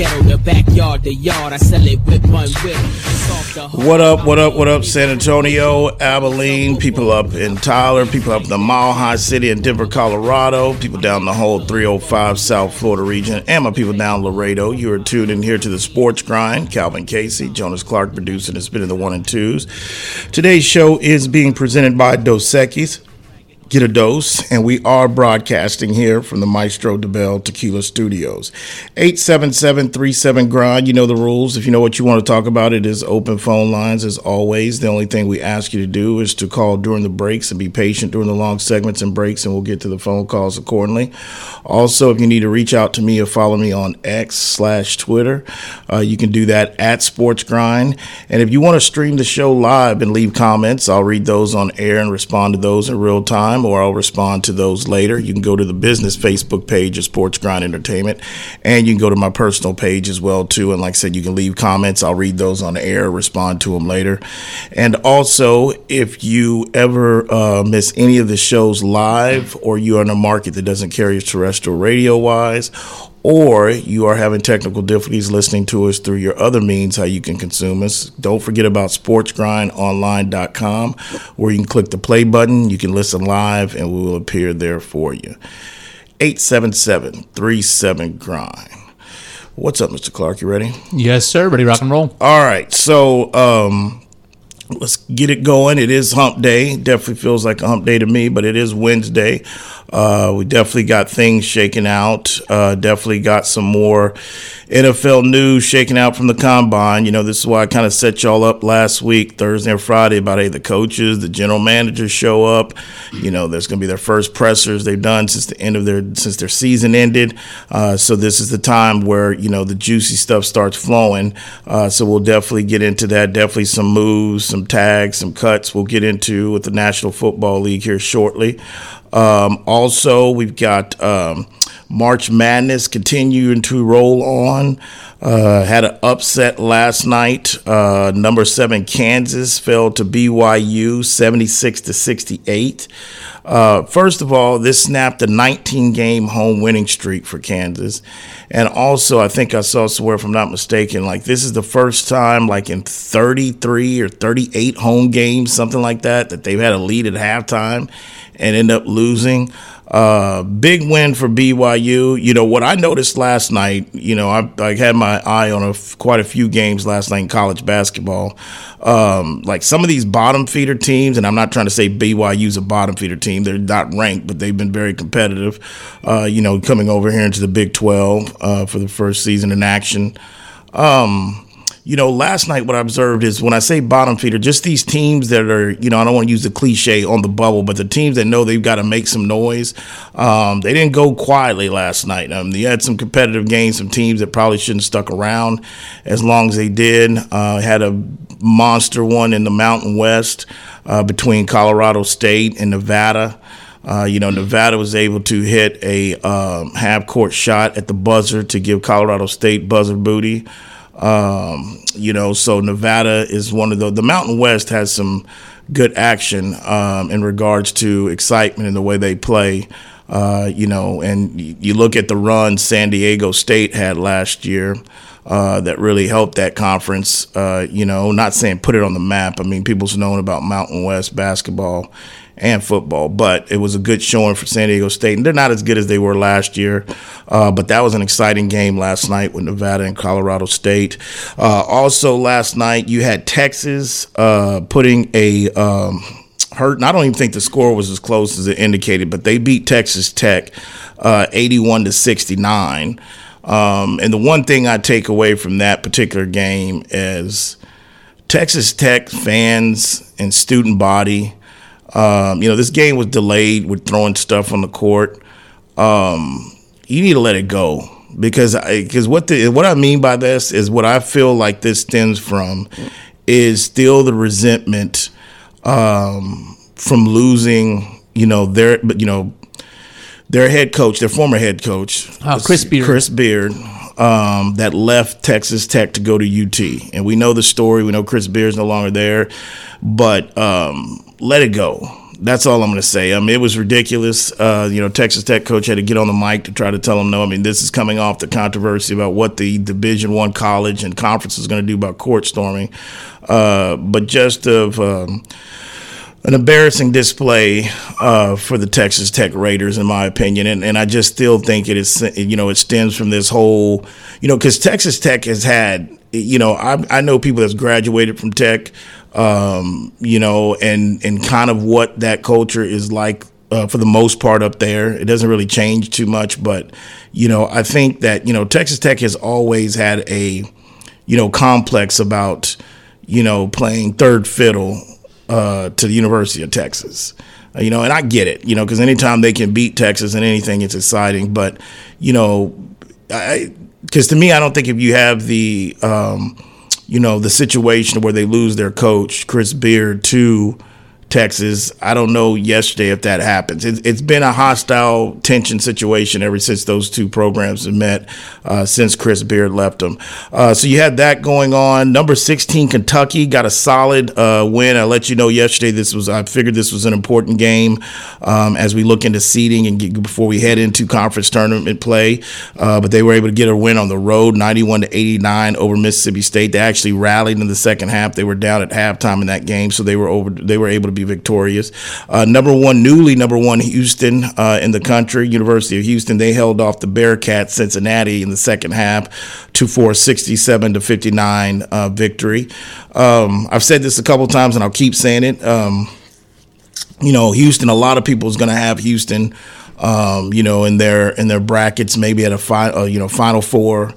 ghetto, the backyard, the yard. I sell it with one whip. What up, what up, what up, San Antonio, Abilene, people up in Tyler, people up in the Mile High City in Denver, Colorado, people down the whole 305 South Florida region, and my people down Laredo. You are tuned in here to the Sports Grind. Calvin Casey, Jonas Clark producing and spinning the one and twos. Today's show is being presented by Dos Equis get a dose, and we are broadcasting here from the Maestro De Dobel Tequila Studios. 877 Grind, you know the rules. If you know what you want to talk about, it is open phone lines as always. The only thing we ask you to do is to call during the breaks and be patient during the long segments and breaks, and we'll get to the phone calls accordingly. Also, if you need to reach out to me or follow me on X slash Twitter, uh, you can do that at Sports Grind. And if you want to stream the show live and leave comments, I'll read those on air and respond to those in real time time, or I'll respond to those later. You can go to the business Facebook page of Sports Grind Entertainment, and you can go to my personal page as well too. And like I said, you can leave comments. I'll read those on the air, respond to them later. And also, if you ever uh, miss any of the shows live, or you are in a market that doesn't carry terrestrial radio wise, or you are having technical difficulties listening to us through your other means how you can consume us. Don't forget about sportsgrindonline.com where you can click the play button. You can listen live and we will appear there for you. 877-37 grind. What's up mr clark? You ready? Yes sir. Ready rock and roll. All right. So um let's get it going. It is hump day. Definitely feels like a hump day to me but it is wednesday uh, we definitely got things shaken out. Uh, definitely got some more NFL news shaken out from the combine. You know, this is why I kind of set y'all up last week, Thursday and Friday, about hey, the coaches, the general managers show up. You know, there's going to be their first pressers they've done since the end of their since their season ended. Uh, so this is the time where you know the juicy stuff starts flowing. Uh, so we'll definitely get into that. Definitely some moves, some tags, some cuts. We'll get into with the National Football League here shortly. Um, also, we've got um, March Madness continuing to roll on. Uh, had an upset last night. Uh, number seven Kansas fell to BYU 76 to 68. Uh, first of all, this snapped a 19 game home winning streak for Kansas. And also, I think I saw somewhere, if I'm not mistaken, like this is the first time, like in 33 or 38 home games, something like that, that they've had a lead at halftime and end up losing. Uh, big win for BYU. You know what I noticed last night. You know I, I had my eye on a, quite a few games last night in college basketball. Um, like some of these bottom feeder teams, and I'm not trying to say BYU's a bottom feeder team. They're not ranked, but they've been very competitive. Uh, you know, coming over here into the Big 12 uh, for the first season in action. Um, you know, last night what I observed is when I say bottom feeder, just these teams that are, you know, I don't want to use the cliche on the bubble, but the teams that know they've got to make some noise. Um, they didn't go quietly last night. Um, they had some competitive games, some teams that probably shouldn't stuck around as long as they did. Uh, had a monster one in the Mountain West uh, between Colorado State and Nevada. Uh, you know, Nevada was able to hit a um, half court shot at the buzzer to give Colorado State buzzer booty. Um, you know, so Nevada is one of the the Mountain West has some good action um, in regards to excitement and the way they play. Uh, you know, and you look at the run San Diego State had last year. Uh, that really helped that conference. Uh, you know, not saying put it on the map. I mean, people's known about Mountain West basketball and football. But it was a good showing for San Diego State, and they're not as good as they were last year. Uh, but that was an exciting game last night with Nevada and Colorado State. Uh, also, last night you had Texas uh, putting a um, hurt. I don't even think the score was as close as it indicated, but they beat Texas Tech uh, 81 to 69. Um, and the one thing I take away from that particular game is Texas Tech fans and student body um, you know, this game was delayed with throwing stuff on the court. Um, you need to let it go because because what the what I mean by this is what I feel like this stems from is still the resentment um, from losing. You know their but you know their head coach, their former head coach, oh, Chris Beard. Chris Beard. Um, that left Texas Tech to go to UT, and we know the story. We know Chris Beard's no longer there, but um, let it go. that's all I'm going to say. I mean, it was ridiculous. Uh, you know, Texas Tech coach had to get on the mic to try to tell them no. I mean, this is coming off the controversy about what the Division One college and conference is going to do about court storming, uh, but just of. Um, an embarrassing display uh, for the Texas Tech Raiders, in my opinion, and, and I just still think it is, you know, it stems from this whole, you know, because Texas Tech has had, you know, I, I know people that's graduated from Tech, um, you know, and and kind of what that culture is like uh, for the most part up there. It doesn't really change too much, but you know, I think that you know Texas Tech has always had a, you know, complex about, you know, playing third fiddle uh, to the University of Texas. Uh, you know, and I get it, you know, because anytime they can beat Texas in anything, it's exciting. But you know, because to me, I don't think if you have the, um, you know, the situation where they lose their coach Chris Beard to Texas. I don't know yesterday if that happens. It, has been a hostile tension situation ever since those two programs have met, uh, since Chris Beard left them. Uh, so you had that going on. Number 16, Kentucky got a solid uh, win. I let you know yesterday this was, I figured this was an important game um, as we look into seeding and get, before we head into conference tournament play. Uh, but they were able to get a win on the road, 91 to 89 over Mississippi State. They actually rallied in the second half. They were down at halftime in that game, so they were over, they were able to be victorious. Uh, number one, newly number one, Houston uh, in the country, University of Houston. They held off the Bearcats, Cincinnati, in the second half to for 67 to 59 uh, victory. Um, I've said this a couple times, and I'll keep saying it. Um, you know, Houston. A lot of people is going to have Houston. Um, you know, in their in their brackets, maybe at a final, uh, you know, Final Four,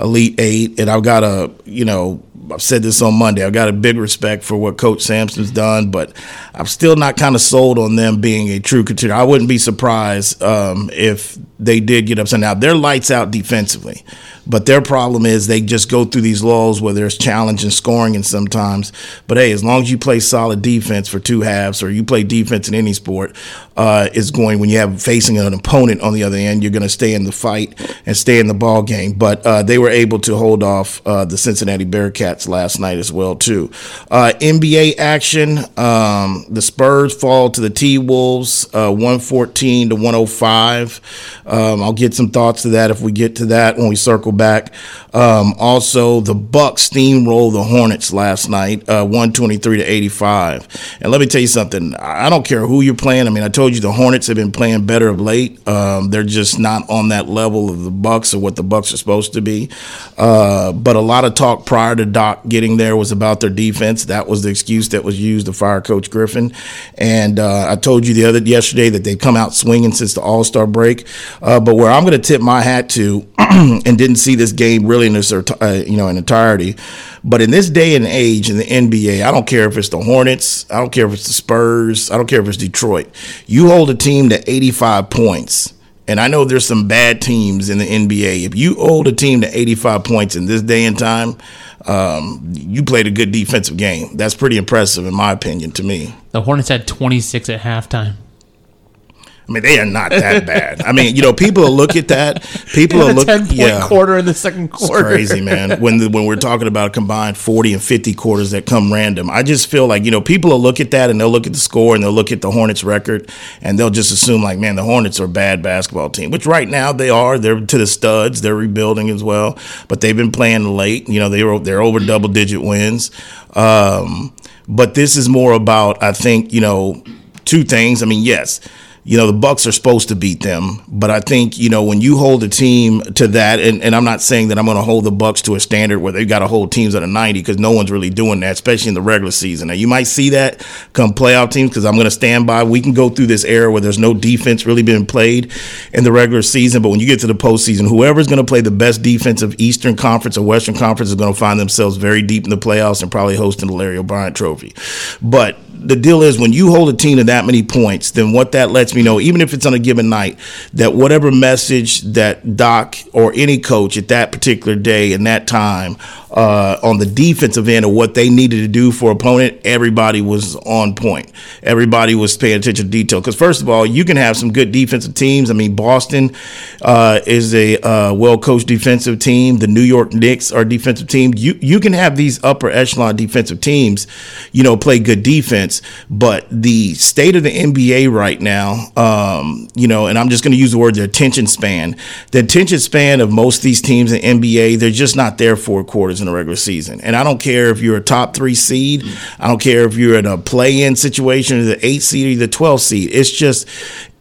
Elite Eight, and I've got a, you know, I've said this on Monday. I've got a big respect for what Coach Sampson's done, but I'm still not kind of sold on them being a true contender. I wouldn't be surprised um, if they did get upset. Now they're lights out defensively, but their problem is they just go through these lulls where there's challenge and scoring, and sometimes. But hey, as long as you play solid defense for two halves, or you play defense in any sport, uh, is going when you have facing an opponent on the other end, you're going to stay in the fight and stay in the ball game. But uh, they were able to hold off uh, the Cincinnati Bearcats last night as well too. Uh, NBA action: um, the Spurs fall to the T Wolves, uh, 114 to 105. Um, I'll get some thoughts to that if we get to that when we circle back. Um, also, the Bucks steamrolled the Hornets last night, uh, 123 to 85. And let me tell you something. I don't care who you're playing. I mean, I told you the Hornets have been playing better of late. Um, they're just not on that level of the Bucks or what the Bucks are supposed to be. Uh, but a lot of talk prior to Doc getting there was about their defense. That was the excuse that was used to fire Coach Griffin. And uh, I told you the other yesterday that they've come out swinging since the All Star break. Uh, but where I'm going to tip my hat to, and didn't see this game really in its uh, you know in entirety, but in this day and age in the NBA, I don't care if it's the Hornets, I don't care if it's the Spurs, I don't care if it's Detroit. You hold a team to 85 points. And I know there's some bad teams in the NBA. If you hold a team to 85 points in this day and time, um, you played a good defensive game. That's pretty impressive, in my opinion, to me. The Hornets had 26 at halftime. I mean, they are not that bad. I mean, you know, people look at that. People are looking. Yeah, quarter in the second quarter. It's crazy, man. When the, when we're talking about a combined forty and fifty quarters that come random, I just feel like you know people will look at that and they'll look at the score and they'll look at the Hornets record and they'll just assume like, man, the Hornets are a bad basketball team. Which right now they are. They're to the studs. They're rebuilding as well, but they've been playing late. You know, they were they're over double digit wins. Um, but this is more about I think you know two things. I mean, yes you know the bucks are supposed to beat them but i think you know when you hold a team to that and, and i'm not saying that i'm going to hold the bucks to a standard where they've got to hold teams at a 90 because no one's really doing that especially in the regular season. Now you might see that come playoff teams because i'm going to stand by we can go through this era where there's no defense really being played in the regular season but when you get to the postseason whoever's going to play the best defense of eastern conference or western conference is going to find themselves very deep in the playoffs and probably hosting the larry o'brien trophy. But the deal is when you hold a team to that many points, then what that lets me know, even if it's on a given night, that whatever message that Doc or any coach at that particular day and that time uh, on the defensive end of what they needed to do for opponent, everybody was on point. Everybody was paying attention to detail. Because first of all, you can have some good defensive teams. I mean, Boston uh, is a uh, well coached defensive team. The New York Knicks are defensive team. You you can have these upper echelon defensive teams, you know, play good defense. But the state of the NBA right now, um, you know, and I'm just going to use the word the attention span. The attention span of most of these teams in NBA, they're just not there four quarters in the regular season. And I don't care if you're a top three seed. I don't care if you're in a play-in situation or the eight seed or the 12 seed. It's just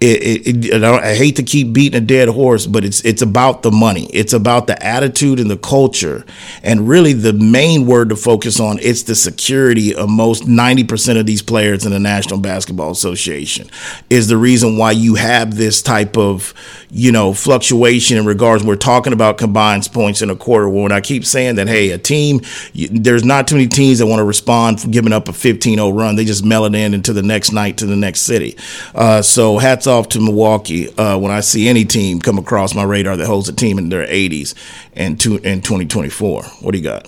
it, it, it, I hate to keep beating a dead horse, but it's it's about the money. It's about the attitude and the culture, and really the main word to focus on. It's the security of most ninety percent of these players in the National Basketball Association is the reason why you have this type of you know fluctuation in regards. We're talking about combined points in a quarter. When I keep saying that, hey, a team, there's not too many teams that want to respond for giving up a 15-0 run. They just mail it in into the next night to the next city. Uh, so hats off to Milwaukee uh, when I see any team come across my radar that holds a team in their 80s and two in 2024. What do you got?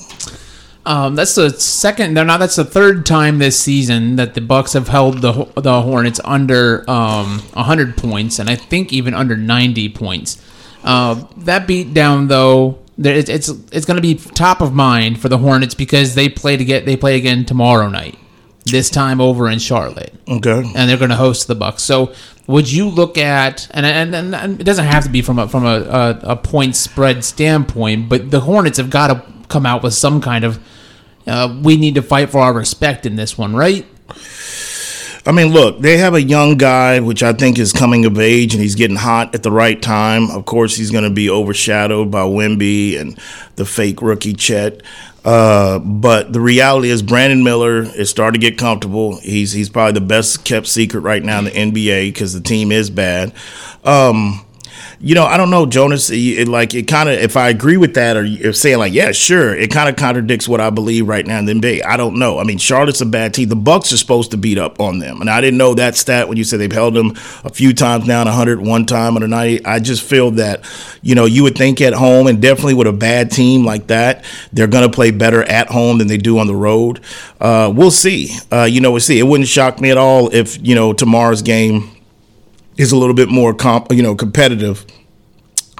Um, that's the second. They're not. That's the third time this season that the Bucks have held the the Hornets under um, 100 points, and I think even under 90 points. Uh, that beat down though, it's it's, it's going to be top of mind for the Hornets because they play to get they play again tomorrow night. This time over in Charlotte. Okay. And they're going to host the Bucks. So would you look at and and, and, it doesn't have to be from a from a, a, a, point spread standpoint, but the Hornets have got to come out with some kind of uh, we need to fight for our respect in this one, right? I mean, look, they have a young guy, which I think is coming of age, and he's getting hot at the right time. Of course, he's going to be overshadowed by Wemby and the fake rookie Chet. Uh, but the reality is, Brandon Miller is starting to get comfortable. He's he's probably the best kept secret right now in the NBA because the team is bad. Um, you know, I don't know, Jonas. It, like it kind of, if I agree with that, or if saying like, yeah, sure, it kind of contradicts what I believe right now in the NBA. I don't know. I mean, Charlotte's a bad team. The Bucks are supposed to beat up on them, and I didn't know that stat when you said they've held them a few times now, 100 one time on a 90. I just feel that, you know, you would think at home, and definitely with a bad team like that, they're going to play better at home than they do on the road. Uh, we'll see. Uh, you know, we'll see. It wouldn't shock me at all if you know tomorrow's game is a little bit more comp, you know, competitive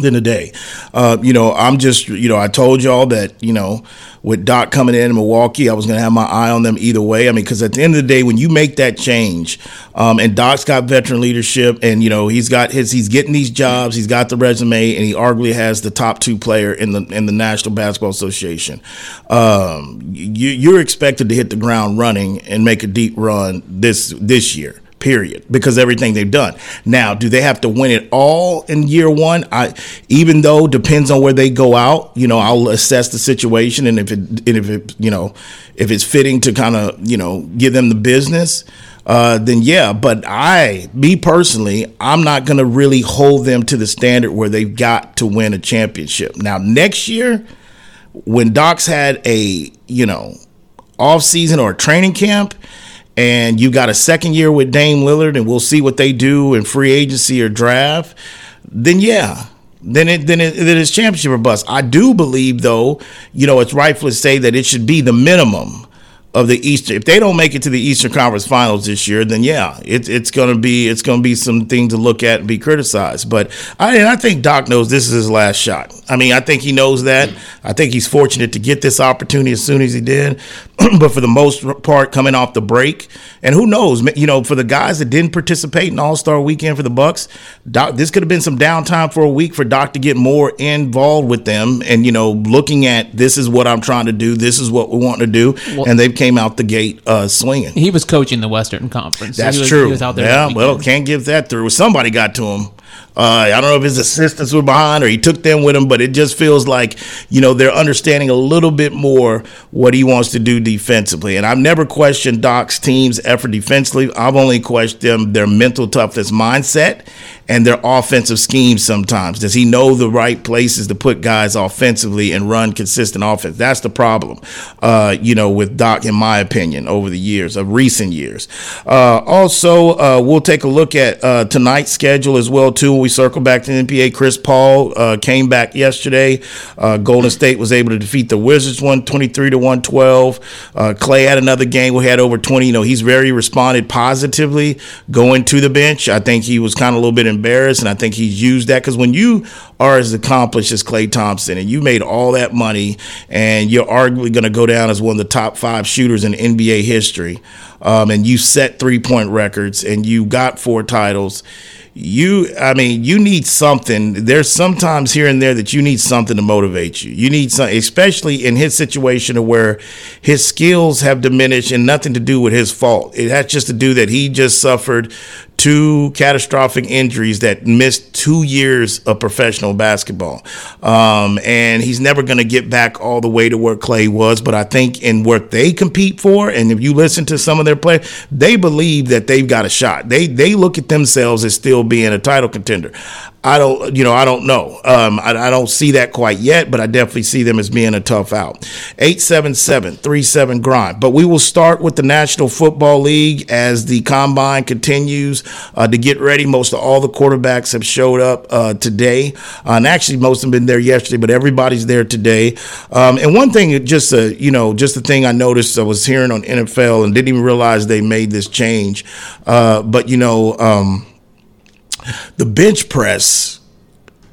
than today. Uh, you know, I'm just, you know, I told y'all that, you know, with Doc coming in in Milwaukee, I was going to have my eye on them either way. I mean, because at the end of the day, when you make that change, um, and Doc's got veteran leadership, and you know he's got his, he's getting these jobs, he's got the resume, and he arguably has the top two player in the in the National Basketball Association. Um, you, you're expected to hit the ground running and make a deep run this this year period because everything they've done. Now do they have to win it all in year one? I even though depends on where they go out you know i'll assess the situation and if it and if it you know if it's fitting to kind of you know give them the business uh, then yeah. But i me personally i'm not going to really hold them to the standard where they've got to win a championship. Now next year when docs had a you know off season or training camp and you got a second year with Dame Lillard, and we'll see what they do in free agency or draft, then yeah, then it then it, it is championship or bust. I do believe though, you know, it's rightful to say that it should be the minimum of the Eastern. If they don't make it to the Eastern Conference Finals this year, then yeah, it, it's going to be it's going to be something to look at and be criticized. But I and I think Doc knows this is his last shot. I mean, I think he knows that. I think he's fortunate to get this opportunity as soon as he did. but for the most part, coming off the break, and who knows, you know, for the guys that didn't participate in All Star Weekend for the Bucks, Doc, this could have been some downtime for a week for Doc to get more involved with them, and you know, looking at this is what I'm trying to do, this is what we want to do, well, and they've came out the gate uh, swinging. He was coaching the Western Conference. That's so was, true. yeah, well, can't give that through. Somebody got to him. Uh, I don't know if his assistants were behind or he took them with him, but it just feels like you know they're understanding a little bit more what he wants to do defensively. And I've never questioned Doc's team's effort defensively. I've only questioned them, their mental toughness mindset and their offensive schemes sometimes. Does he know the right places to put guys offensively and run consistent offense? That's the problem, uh, you know, with Doc, in my opinion, over the years, of recent years. Uh, also, uh, we'll take a look at uh, tonight's schedule as well, too. We circle back to the NBA, Chris Paul uh, came back yesterday. Uh, Golden State was able to defeat the Wizards 123 to 112. Klay had another game. We had over 20. You know, he's very responded positively going to the bench. I think he was kind of a little bit embarrassed, and I think he's used that because when you are as accomplished as Klay Thompson and you made all that money and you're arguably going to go down as one of the top five shooters in NBA history, um, and you set three point records and you got four titles you i mean you need something. There's sometimes here and there that you need something to motivate you. You need some especially in his situation where his skills have diminished and nothing to do with his fault. It has just to do that he just suffered two catastrophic injuries that missed two years of professional basketball. Um, and he's never going to get back all the way to where Klay was. But I think in what they compete for, and if you listen to some of their play, they believe that they've got a shot. They they look at themselves as still being a title contender. I don't, you know, I don't know. Um, I, I, don't see that quite yet, but I definitely see them as being a tough out. 877 37 grind. But we will start with the National Football League as the combine continues uh, to get ready. Most of all the quarterbacks have showed up uh, today. Uh, and actually, most have been there yesterday, but everybody's there today. Um, and one thing, just a, you know, just the thing I noticed, I was hearing on NFL and didn't even realize they made this change. Uh, but, you know, um, the bench press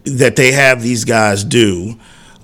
that they have these guys do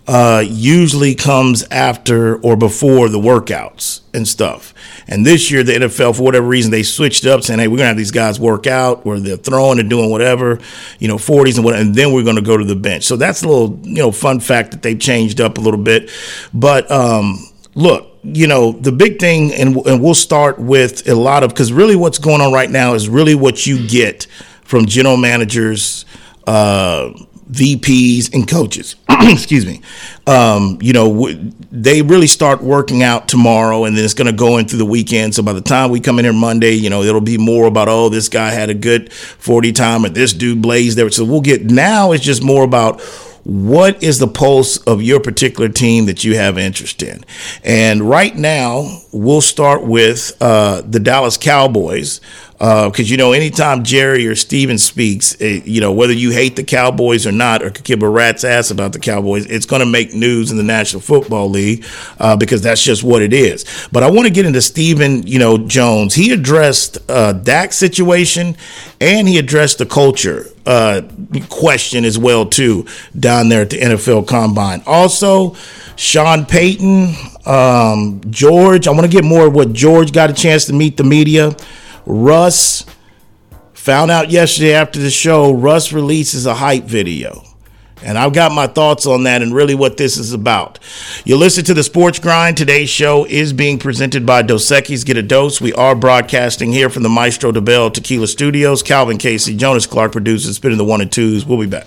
uh, usually comes after or before the workouts and stuff. And this year, the NFL, for whatever reason, they switched up saying, hey, we're going to have these guys work out where they're throwing and doing whatever, you know, 40s and what, and then we're going to go to the bench. So that's a little, you know, fun fact that they've changed up a little bit. But um, look, you know, the big thing, and, and we'll start with a lot of, because really what's going on right now is really what you get from general managers, uh, VPs, and coaches. Excuse me. Um, you know, w- they really start working out tomorrow, and then it's going to go in through the weekend. So by the time we come in here Monday, you know, it'll be more about oh, this guy had a good forty time, or this dude blazed there. So we'll get now. It's just more about what is the pulse of your particular team that you have interest in? And right now, we'll start with uh, the Dallas Cowboys, because uh, you know anytime Jerry or Stephen speaks, it, eh, you know whether you hate the Cowboys or not, or could give a rat's ass about the Cowboys, it's going to make news in the National Football League uh, because that's just what it is. But I want to get into Stephen, you know Jones. He addressed uh, Dak's situation and he addressed the culture uh, question as well too down there at the NFL Combine. Also, Sean Payton, um, George. I want to get more of what George got a chance to meet the media. Russ found out yesterday after the show, Russ releases a hype video. And I've got my thoughts on that and really what this is about. You listen to the Sports Grind. Today's show is being presented by Dos Equis Get a Dose. We are broadcasting here from the Maestro Dobel Tequila Studios. Calvin Casey, Jonas Clark produces, spinning the one and twos. We'll be back.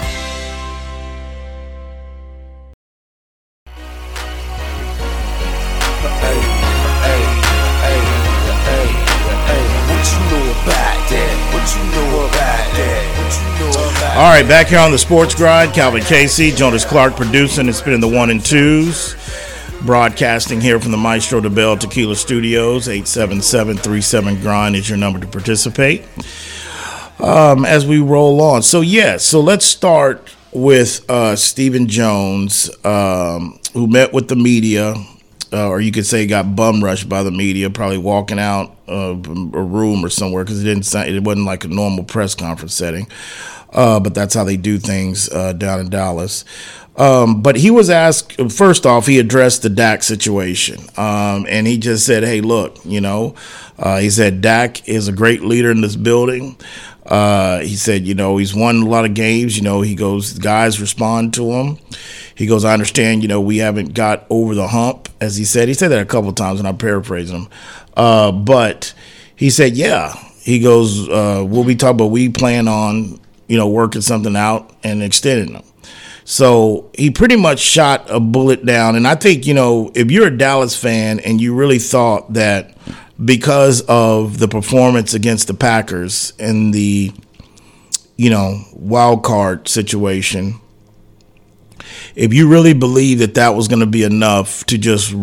All right, back here on the Sports Grind, Calvin Casey, Jonas Clark producing and spinning the one and twos. Broadcasting here from the Maestro Dobel Tequila Studios, 877 Grind is your number to participate. Um, as we roll on. So, yeah, so let's start with uh, Stephen Jones, um, who met with the media, uh, or you could say got bum rushed by the media, probably walking out of a room or somewhere because it didn't sound, it wasn't like a normal press conference setting. Uh, but that's how they do things uh, down in Dallas. Um, but he was asked first off, he addressed the Dak situation, um, and he just said, "Hey, look, you know," uh, he said Dak is a great leader in this building. Uh, he said, you know, he's won a lot of games. You know, he goes, guys respond to him. He goes, I understand. You know, we haven't got over the hump, as he said. He said that a couple times, and I'm paraphrasing him. Uh, but he said, yeah. He goes, uh, we'll be talking, but we plan on you know, working something out and extending them. So he pretty much shot a bullet down. And I think, you know, if you're a Dallas fan and you really thought that because of the performance against the Packers and the, you know, wild card situation, if you really believe that that was going to be enough to just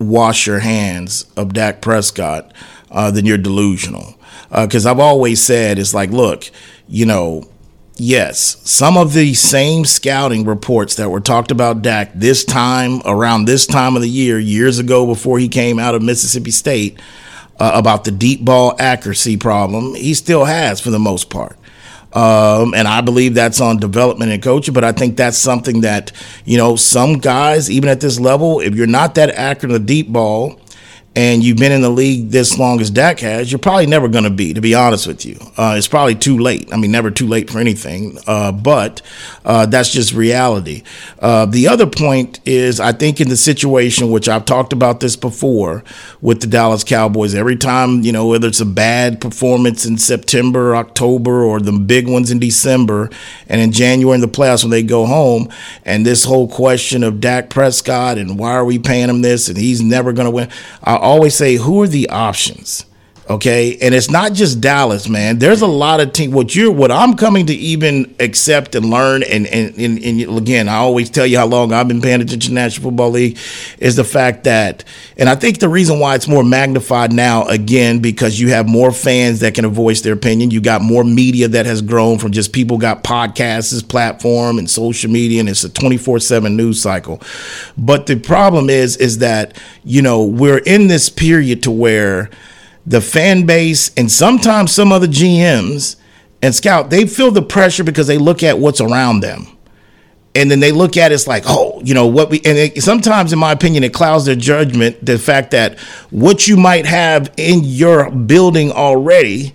wash your hands of Dak Prescott, uh, then you're delusional. Because uh, I've always said, it's like, look, you know, yes, some of the same scouting reports that were talked about Dak this time, around this time of the year, years ago before he came out of Mississippi State, uh, about the deep ball accuracy problem, he still has for the most part. Um, and I believe that's on development and coaching, but I think that's something that, you know, some guys, even at this level, if you're not that accurate in the deep ball, and you've been in the league this long as Dak has, you're probably never going to be, to be honest with you. Uh, it's probably too late. I mean, never too late for anything, uh, but uh, that's just reality. Uh, the other point is, I think in the situation, which I've talked about this before with the Dallas Cowboys, every time, you know, whether it's a bad performance in September, October, or the big ones in December, and in January in the playoffs when they go home, and this whole question of Dak Prescott and why are we paying him this and he's never going to win. I always say, who are the options? Okay, and it's not just Dallas, man. There's a lot of teams. What you're, what I'm coming to even accept and learn, and, and and, and again, I always tell you how long I've been paying attention to National Football League, is the fact that, and I think the reason why it's more magnified now, again, because you have more fans that can voice their opinion. You got more media that has grown from just people got podcasts, this platform, and social media, and it's a 24 seven news cycle. But the problem is, is that you know we're in this period to where the fan base, and sometimes some other GMs and scout, they feel the pressure because they look at what's around them. And then they look at it, it's like, oh, you know what we. And it, sometimes, in my opinion, it clouds their judgment. The fact that what you might have in your building already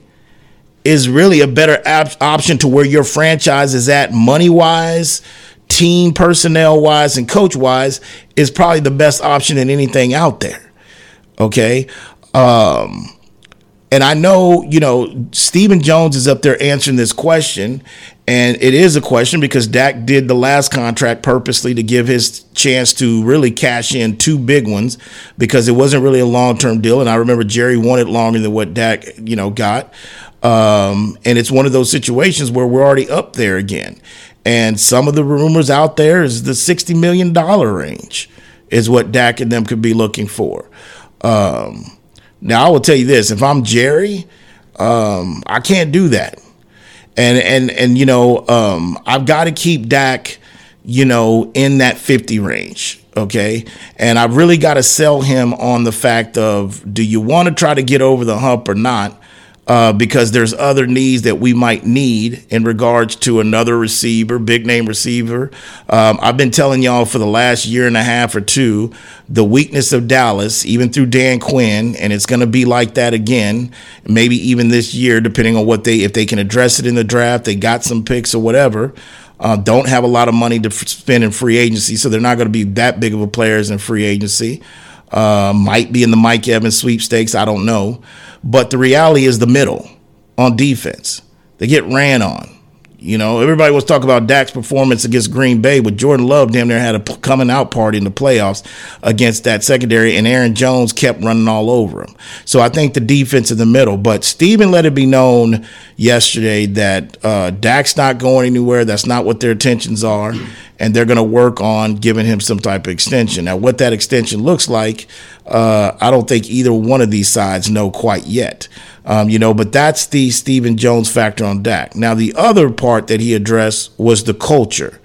is really a better op- option to where your franchise is at, money wise, team personnel wise, and coach wise, is probably the best option in anything out there. Okay. Um, and I know, you know, Stephen Jones is up there answering this question. And it is a question because Dak did the last contract purposely to give his chance to really cash in two big ones because it wasn't really a long term deal. And I remember Jerry wanted longer than what Dak, you know, got. Um, and it's one of those situations where we're already up there again. And some of the rumors out there is the $60 million range is what Dak and them could be looking for. Um, now I will tell you this: if I'm Jerry, um, I can't do that, and and and you know um, I've got to keep Dak, you know, in that 50 range. Okay, and I've really got to sell him on the fact of do you want to try to get over the hump or not? Uh, because there's other needs that we might need in regards to another receiver, big name receiver. Um, I've been telling y'all for the last year and a half or two the weakness of Dallas, even through Dan Quinn, and it's going to be like that again, maybe even this year, depending on what they if they can address it in the draft. They got some picks or whatever. Uh, don't have a lot of money to f- spend in free agency, so they're not going to be that big of a players in free agency. Uh, might be in the Mike Evans sweepstakes. I don't know. But the reality is the middle on defense. They get ran on. You know, everybody was talking about Dak's performance against Green Bay, but Jordan Love damn near had a coming out party in the playoffs against that secondary, and Aaron Jones kept running all over him. So I think the defense in the middle. But Stephen let it be known yesterday that uh, Dak's not going anywhere. That's not what their intentions are, and they're going to work on giving him some type of extension. Now, what that extension looks like, uh, I don't think either one of these sides know quite yet. Um, you know, but that's the Stephen Jones factor on Dak. Now, the other part that he addressed was the culture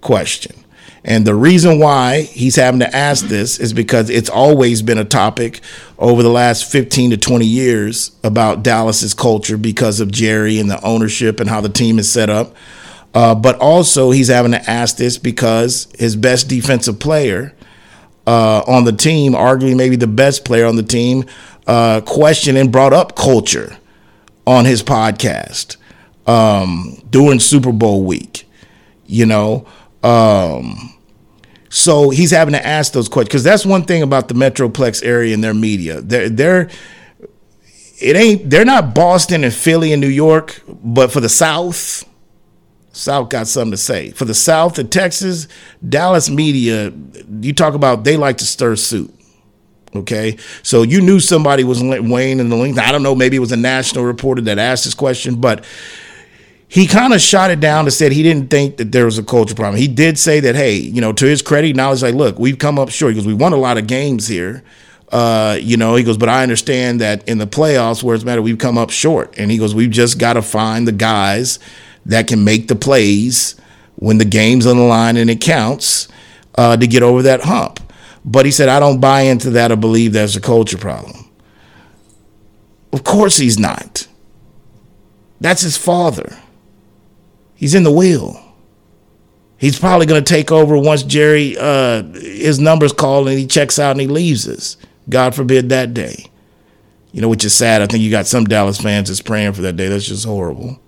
question. And the reason why he's having to ask this is because it's always been a topic over the last 15 to 20 years about Dallas's culture because of Jerry and the ownership and how the team is set up. Uh, but also, he's having to ask this because his best defensive player uh, on the team, arguably maybe the best player on the team, uh, questioned and brought up culture on his podcast um, during Super Bowl week. You know, um, so he's having to ask those questions because that's one thing about the Metroplex area and their media. They're they're it ain't they're not Boston and Philly and New York, but for the South, South got something to say. For the South and Texas, Dallas media, you talk about they like to stir soup. Okay, so you knew somebody was weighing in the link. I don't know, maybe it was a national reporter that asked this question, but he kind of shot it down and said he didn't think that there was a culture problem. He did say that, hey, you know, to his credit, now he's like, look, we've come up short because we won a lot of games here. Uh, you know, he goes, but I understand that in the playoffs, where it's matter, we've come up short. And he goes, we've just got to find the guys that can make the plays when the game's on the line and it counts uh, to get over that hump. But he said, I don't buy into that or believe there's a culture problem. Of course he's not. That's his father. He's in the wheel. He's probably going to take over once Jerry, uh, his number's called and he checks out and he leaves us. God forbid that day. You know, which is sad. I think you got some Dallas fans that's praying for that day. That's just horrible.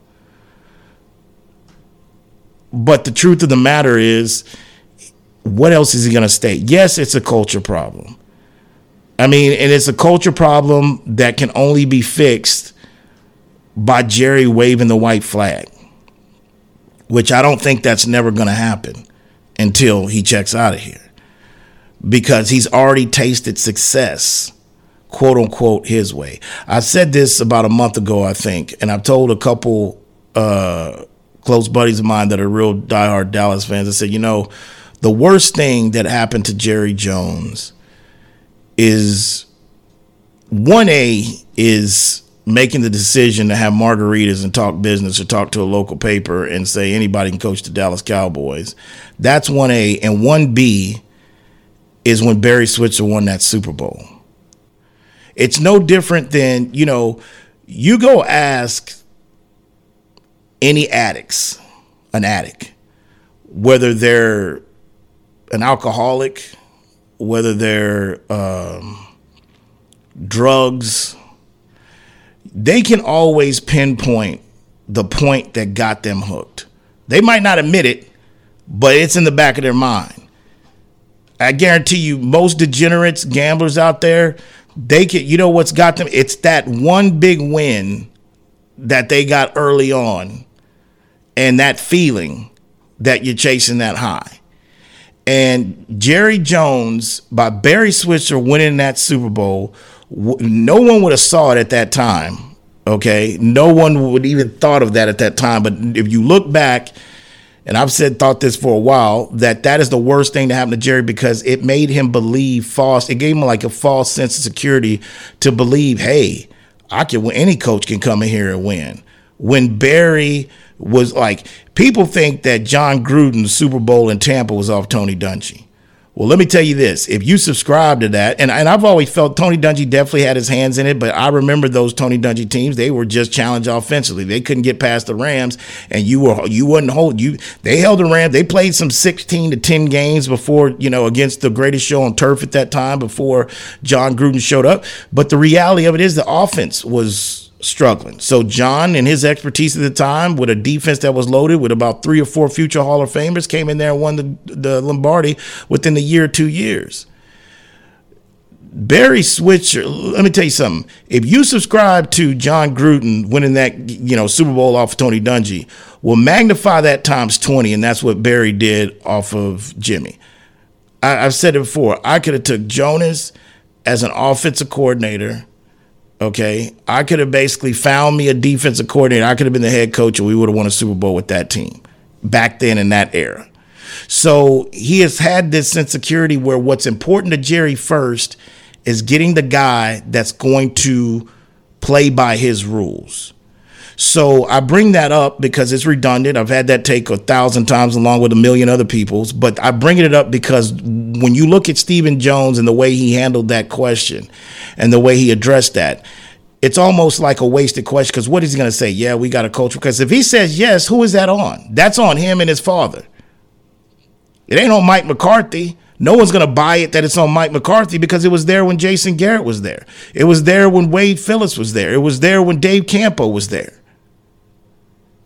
But the truth of the matter is, what else is he going to state? Yes, it's a culture problem. I mean, and it's a culture problem that can only be fixed by Jerry waving the white flag, which I don't think that's never going to happen until he checks out of here because he's already tasted success, quote unquote, his way. I said this about a month ago, I think, and I've told a couple uh, close buddies of mine that are real diehard Dallas fans. I said, you know, the worst thing that happened to Jerry Jones is 1A is making the decision to have margaritas and talk business or talk to a local paper and say anybody can coach the Dallas Cowboys. That's 1A. And 1B is when Barry Switzer won that Super Bowl. It's no different than, you know, you go ask any addicts, an addict, whether they're an alcoholic, whether they're um, drugs, they can always pinpoint the point that got them hooked. They might not admit it, but it's in the back of their mind. I guarantee you, most degenerates, gamblers out there, they can, you know what's got them? It's that one big win that they got early on and that feeling that you're chasing that high. And Jerry Jones, by Barry Switzer winning that Super Bowl, no one would have saw it at that time. Okay, no one would even thought of that at that time. But if you look back, and I've said thought this for a while, that that is the worst thing to happen to Jerry because it made him believe false. It gave him like a false sense of security to believe, hey, I can. Any coach can come in here and win. When Barry was like, people think that Jon Gruden's Super Bowl in Tampa was off Tony Dungy. Well, let me tell you this. If you subscribe to that, and, and I've always felt Tony Dungy definitely had his hands in it, but I remember those Tony Dungy teams, they were just challenged offensively. They couldn't get past the Rams, and you were you wouldn't hold you they held the Rams. They played some 16 to 10 games before, you know, against the greatest show on turf at that time before John Gruden showed up. But the reality of it is the offense was struggling. So Jon and his expertise at the time, with a defense that was loaded with about three or four future Hall of Famers, came in there and won the, the Lombardi within a year or two years. Barry Switzer, let me tell you something. If you subscribe to Jon Gruden winning that, you know, Super Bowl off of Tony Dungy, will magnify that times 20, and that's what Barry did off of Jimmy. I, have said it before. I could have took Jonas as an offensive coordinator Okay. I could have basically found me a defensive coordinator. I could have been the head coach and we would have won a Super Bowl with that team back then in that era. So he has had this insecurity where what's important to Jerry first is getting the guy that's going to play by his rules. So I bring that up because it's redundant. I've had that take a thousand times along with a million other people's, but I bring it up because when you look at Stephen Jones and the way he handled that question and the way he addressed that, it's almost like a wasted question because what is he going to say? Yeah, we got a coach. Because if he says yes, who is that on? That's on him and his father. It ain't on Mike McCarthy. No one's going to buy it that it's on Mike McCarthy because it was there when Jason Garrett was there. It was there when Wade Phillips was there. It was there when Dave Campo was there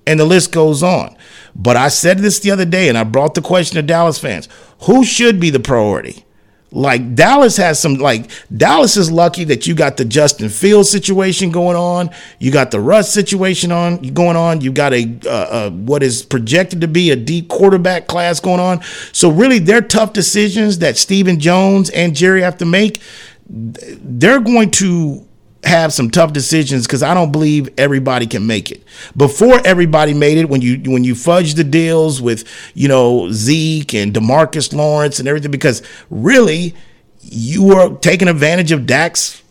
and the list goes on. But I said this the other day, and I brought the question to Dallas fans who should be the priority? Like Dallas has some like Dallas is lucky that you got the Justin Fields situation going on, you got the Russ situation on going on, you got a uh, uh, what is projected to be a deep quarterback class going on. So really, they're tough decisions that Stephen Jones and Jerry have to make. They're going to have some tough decisions because I don't believe everybody can make it. Before everybody made it, when you when you fudge the deals with you know Zeke and Demarcus Lawrence and everything, because really you were taking advantage of Dak's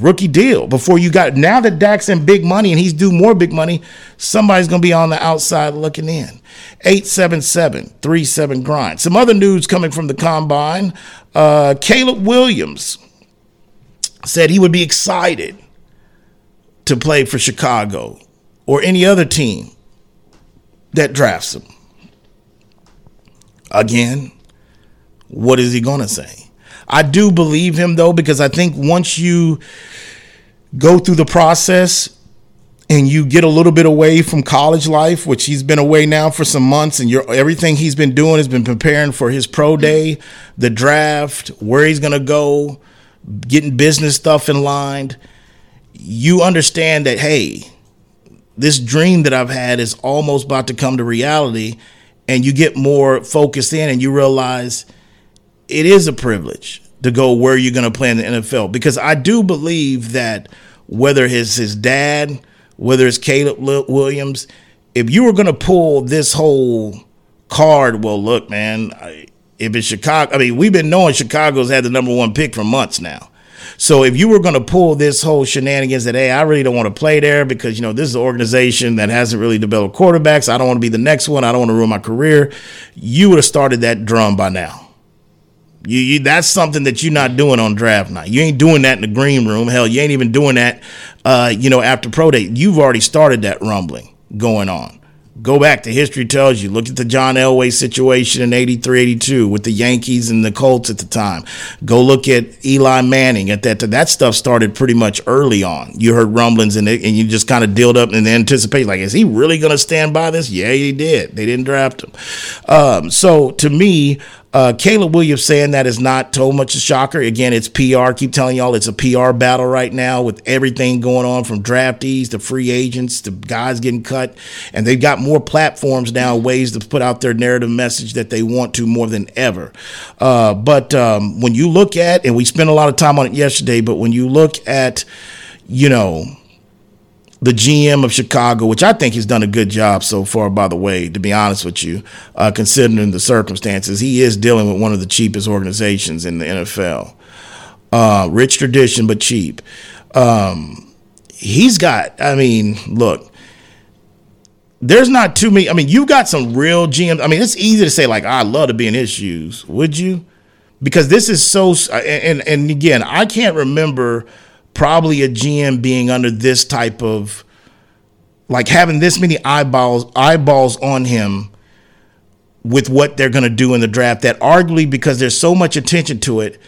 rookie deal before you got now that Dak's in big money and he's due more big money, somebody's gonna be on the outside looking in. 877-37 grind. Some other news coming from the combine. Uh, Caleb Williams said he would be excited to play for Chicago or any other team that drafts him. Again, what is he going to say? I do believe him though, because I think once you go through the process and you get a little bit away from college life, which he's been away now for some months, and everything he's been doing has been preparing for his pro day, the draft, where he's going to go, getting business stuff in line, you understand that, hey, this dream that I've had is almost about to come to reality. And you get more focused in and you realize it is a privilege to go where you're going to play in the NFL. Because I do believe that whether it's his dad, whether it's Caleb Williams, if you were going to pull this whole card, well, look, man, if it's Chicago, I mean, we've been knowing Chicago's had the number one pick for months now. So if you were going to pull this whole shenanigans that, hey, I really don't want to play there because, you know, this is an organization that hasn't really developed quarterbacks. I don't want to be the next one. I don't want to ruin my career. You would have started that drum by now. You, you, that's something that you're not doing on draft night. You ain't doing that in the green room. Hell, you ain't even doing that, uh, you know, after pro day. You've already started that rumbling going on. Go back to history tells you. Look at the John Elway situation in 83, 82 with the Yankees and the Colts at the time. Go look at Eli Manning at that. That stuff started pretty much early on. You heard rumblings and, and you just kind of dealed up and anticipate like, is he really going to stand by this? Yeah, he did. They didn't draft him. Um, so to me, uh, Caleb Williams saying that is not so much a shocker. Again, it's PR. keep telling y'all it's a PR battle right now with everything going on from draftees to free agents to guys getting cut. And they've got more platforms now, ways to put out their narrative message that they want to more than ever. Uh, but um, when you look at, and we spent a lot of time on it yesterday, but when you look at, you know, the GM of Chicago, which I think he's done a good job so far, by the way, to be honest with you, uh, considering the circumstances. He is dealing with one of the cheapest organizations in the NFL. Uh, rich tradition, but cheap. Um, he's got, I mean, look, there's not too many. I mean, you've got some real GM. I mean, it's easy to say, like, I love to be in his shoes. Would you? because this is so and and again, I can't remember probably a GM being under this type of like having this many eyeballs eyeballs on him with what they're going to do in the draft that arguably because there's so much attention to it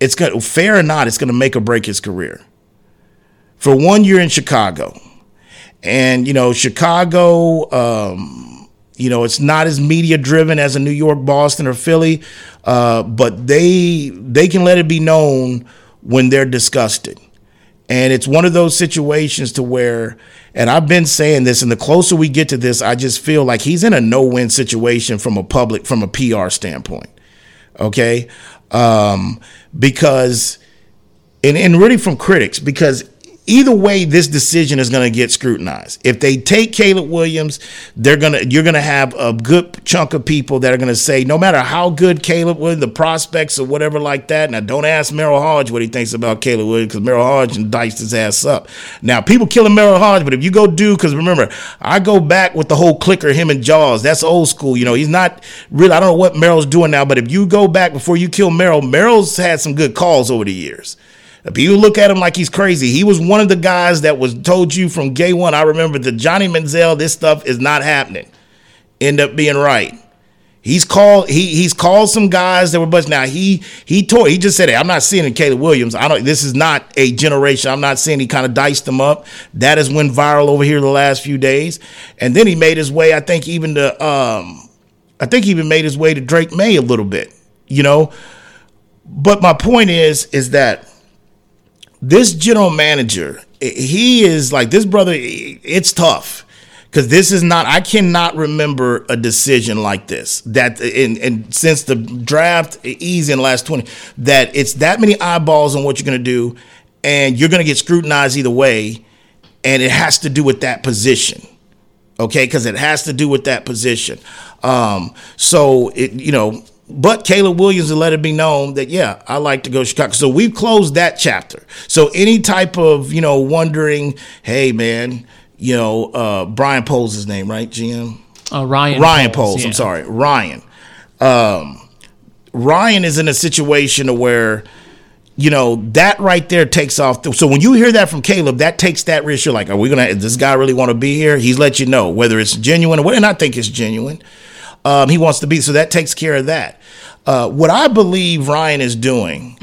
it's going fair or not it's going to make or break his career. For one year in chicago and you know chicago um, you know it's not as media driven as a new york boston or philly uh, but they they can let it be known when they're disgusted and it's one of those situations to where, and I've been saying this, and the closer we get to this, I just feel like he's in a no-win situation from a public, from a PR standpoint. Okay, um, because, and and really from critics, because either way, this decision is going to get scrutinized. If they take Caleb Williams, they're gonna you're gonna have a good chunk of people that are gonna say, no matter how good Caleb was, the prospects or whatever like that. Now, don't ask Merril Hoge what he thinks about Caleb Williams because Merril Hoge diced his ass up. Now, people killing Merril Hoge, but if you go do, because remember, I go back with the whole clicker, him and Jaws. That's old school. You know, he's not really. I don't know what Merril's doing now, but if you go back before you kill Merril, Merril's had some good calls over the years. People look at him like he's crazy. He was one of the guys that was told you from day one. I remember the Johnny Manziel, this stuff is not happening. End up being right. He's called he he's called some guys that were but now he he told he just said hey, I'm not seeing it Caleb Williams. I don't this is not a generation. I'm not seeing he kind of diced them up. That has went viral over here the last few days. And then he made his way, I think even to um I think he even made his way to Drake Maye a little bit, you know. But my point is is that this general manager, he is like this brother. It's tough because this is not. I cannot remember a decision like this that in and since the draft easy in the last twenty that it's that many eyeballs on what you're going to do, and you're going to get scrutinized either way, and it has to do with that position. Okay, because it has to do with that position. Um, so it you know but Caleb Williams let it be known that yeah, I like to go to Chicago. So we've closed that chapter. So any type of you know wondering, hey man, you know uh, Brian Poles his name right? GM uh, Ryan Ryan Poles. Yeah. I'm sorry, Ryan. Um, Ryan is in a situation where you know that right there takes off. So when you hear that from Caleb, that takes that risk. You're like, are we gonna? Does this guy really want to be here? He's let you know whether it's genuine or what, and I think it's genuine um, he wants to be. So that takes care of that. Uh, what I believe Ryan is doing,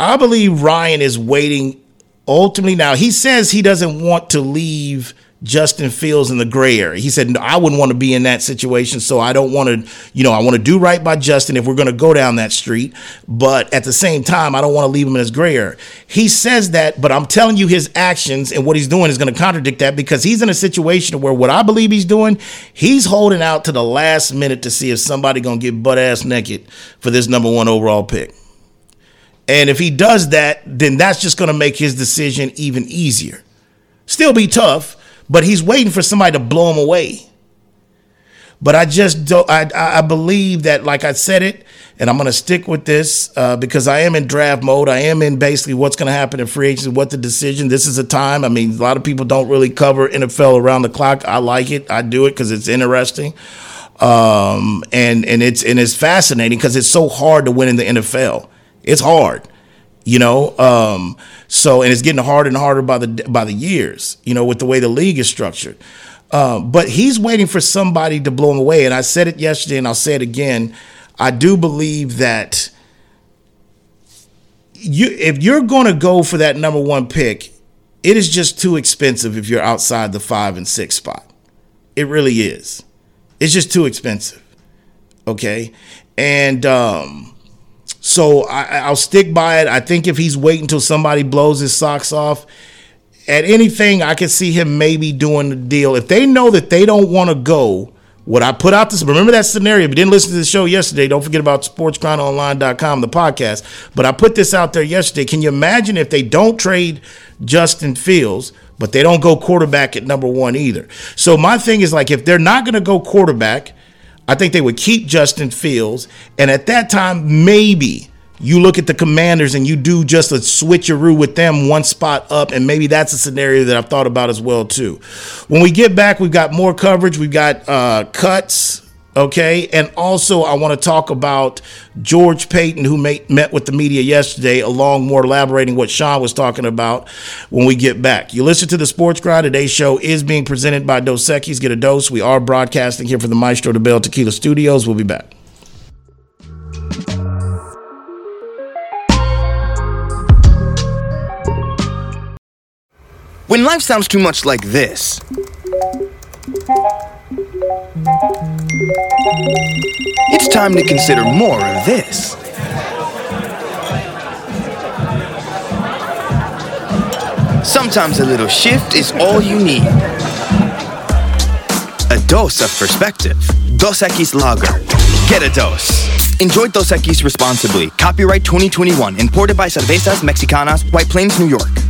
I believe Ryan is waiting ultimately. Now, he says he doesn't want to leave Justin Fields in the gray area. He said, I wouldn't want to be in that situation. So I don't want to, you know, I want to do right by Justin if we're going to go down that street. But at the same time, I don't want to leave him in his gray area. He says that, but I'm telling you his actions and what he's doing is going to contradict that because he's in a situation where what I believe he's doing, he's holding out to the last minute to see if somebody going to get butt ass naked for this number one overall pick. And if he does that, then that's just going to make his decision even easier. Still be tough, but he's waiting for somebody to blow him away. But I just don't. I I believe that, like I said it, and I'm going to stick with this uh, because I am in draft mode. I am in basically what's going to happen in free agency, what the decision. This is a time. I mean, a lot of people don't really cover NFL around the clock. I like it. I do it because it's interesting, um, and and it's and it's fascinating because it's so hard to win in the NFL. It's hard you know um, so and it's getting harder and harder by the by the years you know with the way the league is structured. Uh, but he's waiting for somebody to blow him away and i said it yesterday and i'll say it again. I do believe that you if you're going to go for that number one pick it is just too expensive if you're outside the five and six spot. It really is. It's just too expensive okay? And um so I, will stick by it. I think if he's waiting until somebody blows his socks off, at anything, I can see him maybe doing the deal. If they know that they don't want to go, what I put out this, remember that scenario. If you didn't listen to the show yesterday, don't forget about sportsgrinonline.com, the podcast. But I put this out there yesterday. Can you imagine if they don't trade Justin Fields, but they don't go quarterback at number one either? So my thing is like, if they're not going to go quarterback, I think they would keep Justin Fields. And at that time, maybe you look at the commanders and you do just a switcheroo with them one spot up. And maybe that's a scenario that I've thought about as well, too. When we get back, we've got more coverage. We've got uh, cuts Okay. And also, I want to talk about George Paton, who made, met with the media yesterday, along more elaborating what Sean was talking about when we get back. You listen to the Sports Grind. Today's show is being presented by Dos Equis. Get a dose. We are broadcasting here from the Maestro Dobel Tequila Studios. We'll be back. When life sounds too much like this, it's time to consider more of this. Sometimes a little shift is all you need. A dose of perspective. Dos Equis Lager. Get a dose. Enjoy Dos Equis responsibly. Copyright 2021. Imported by Cervezas Mexicanas, White Plains, New York.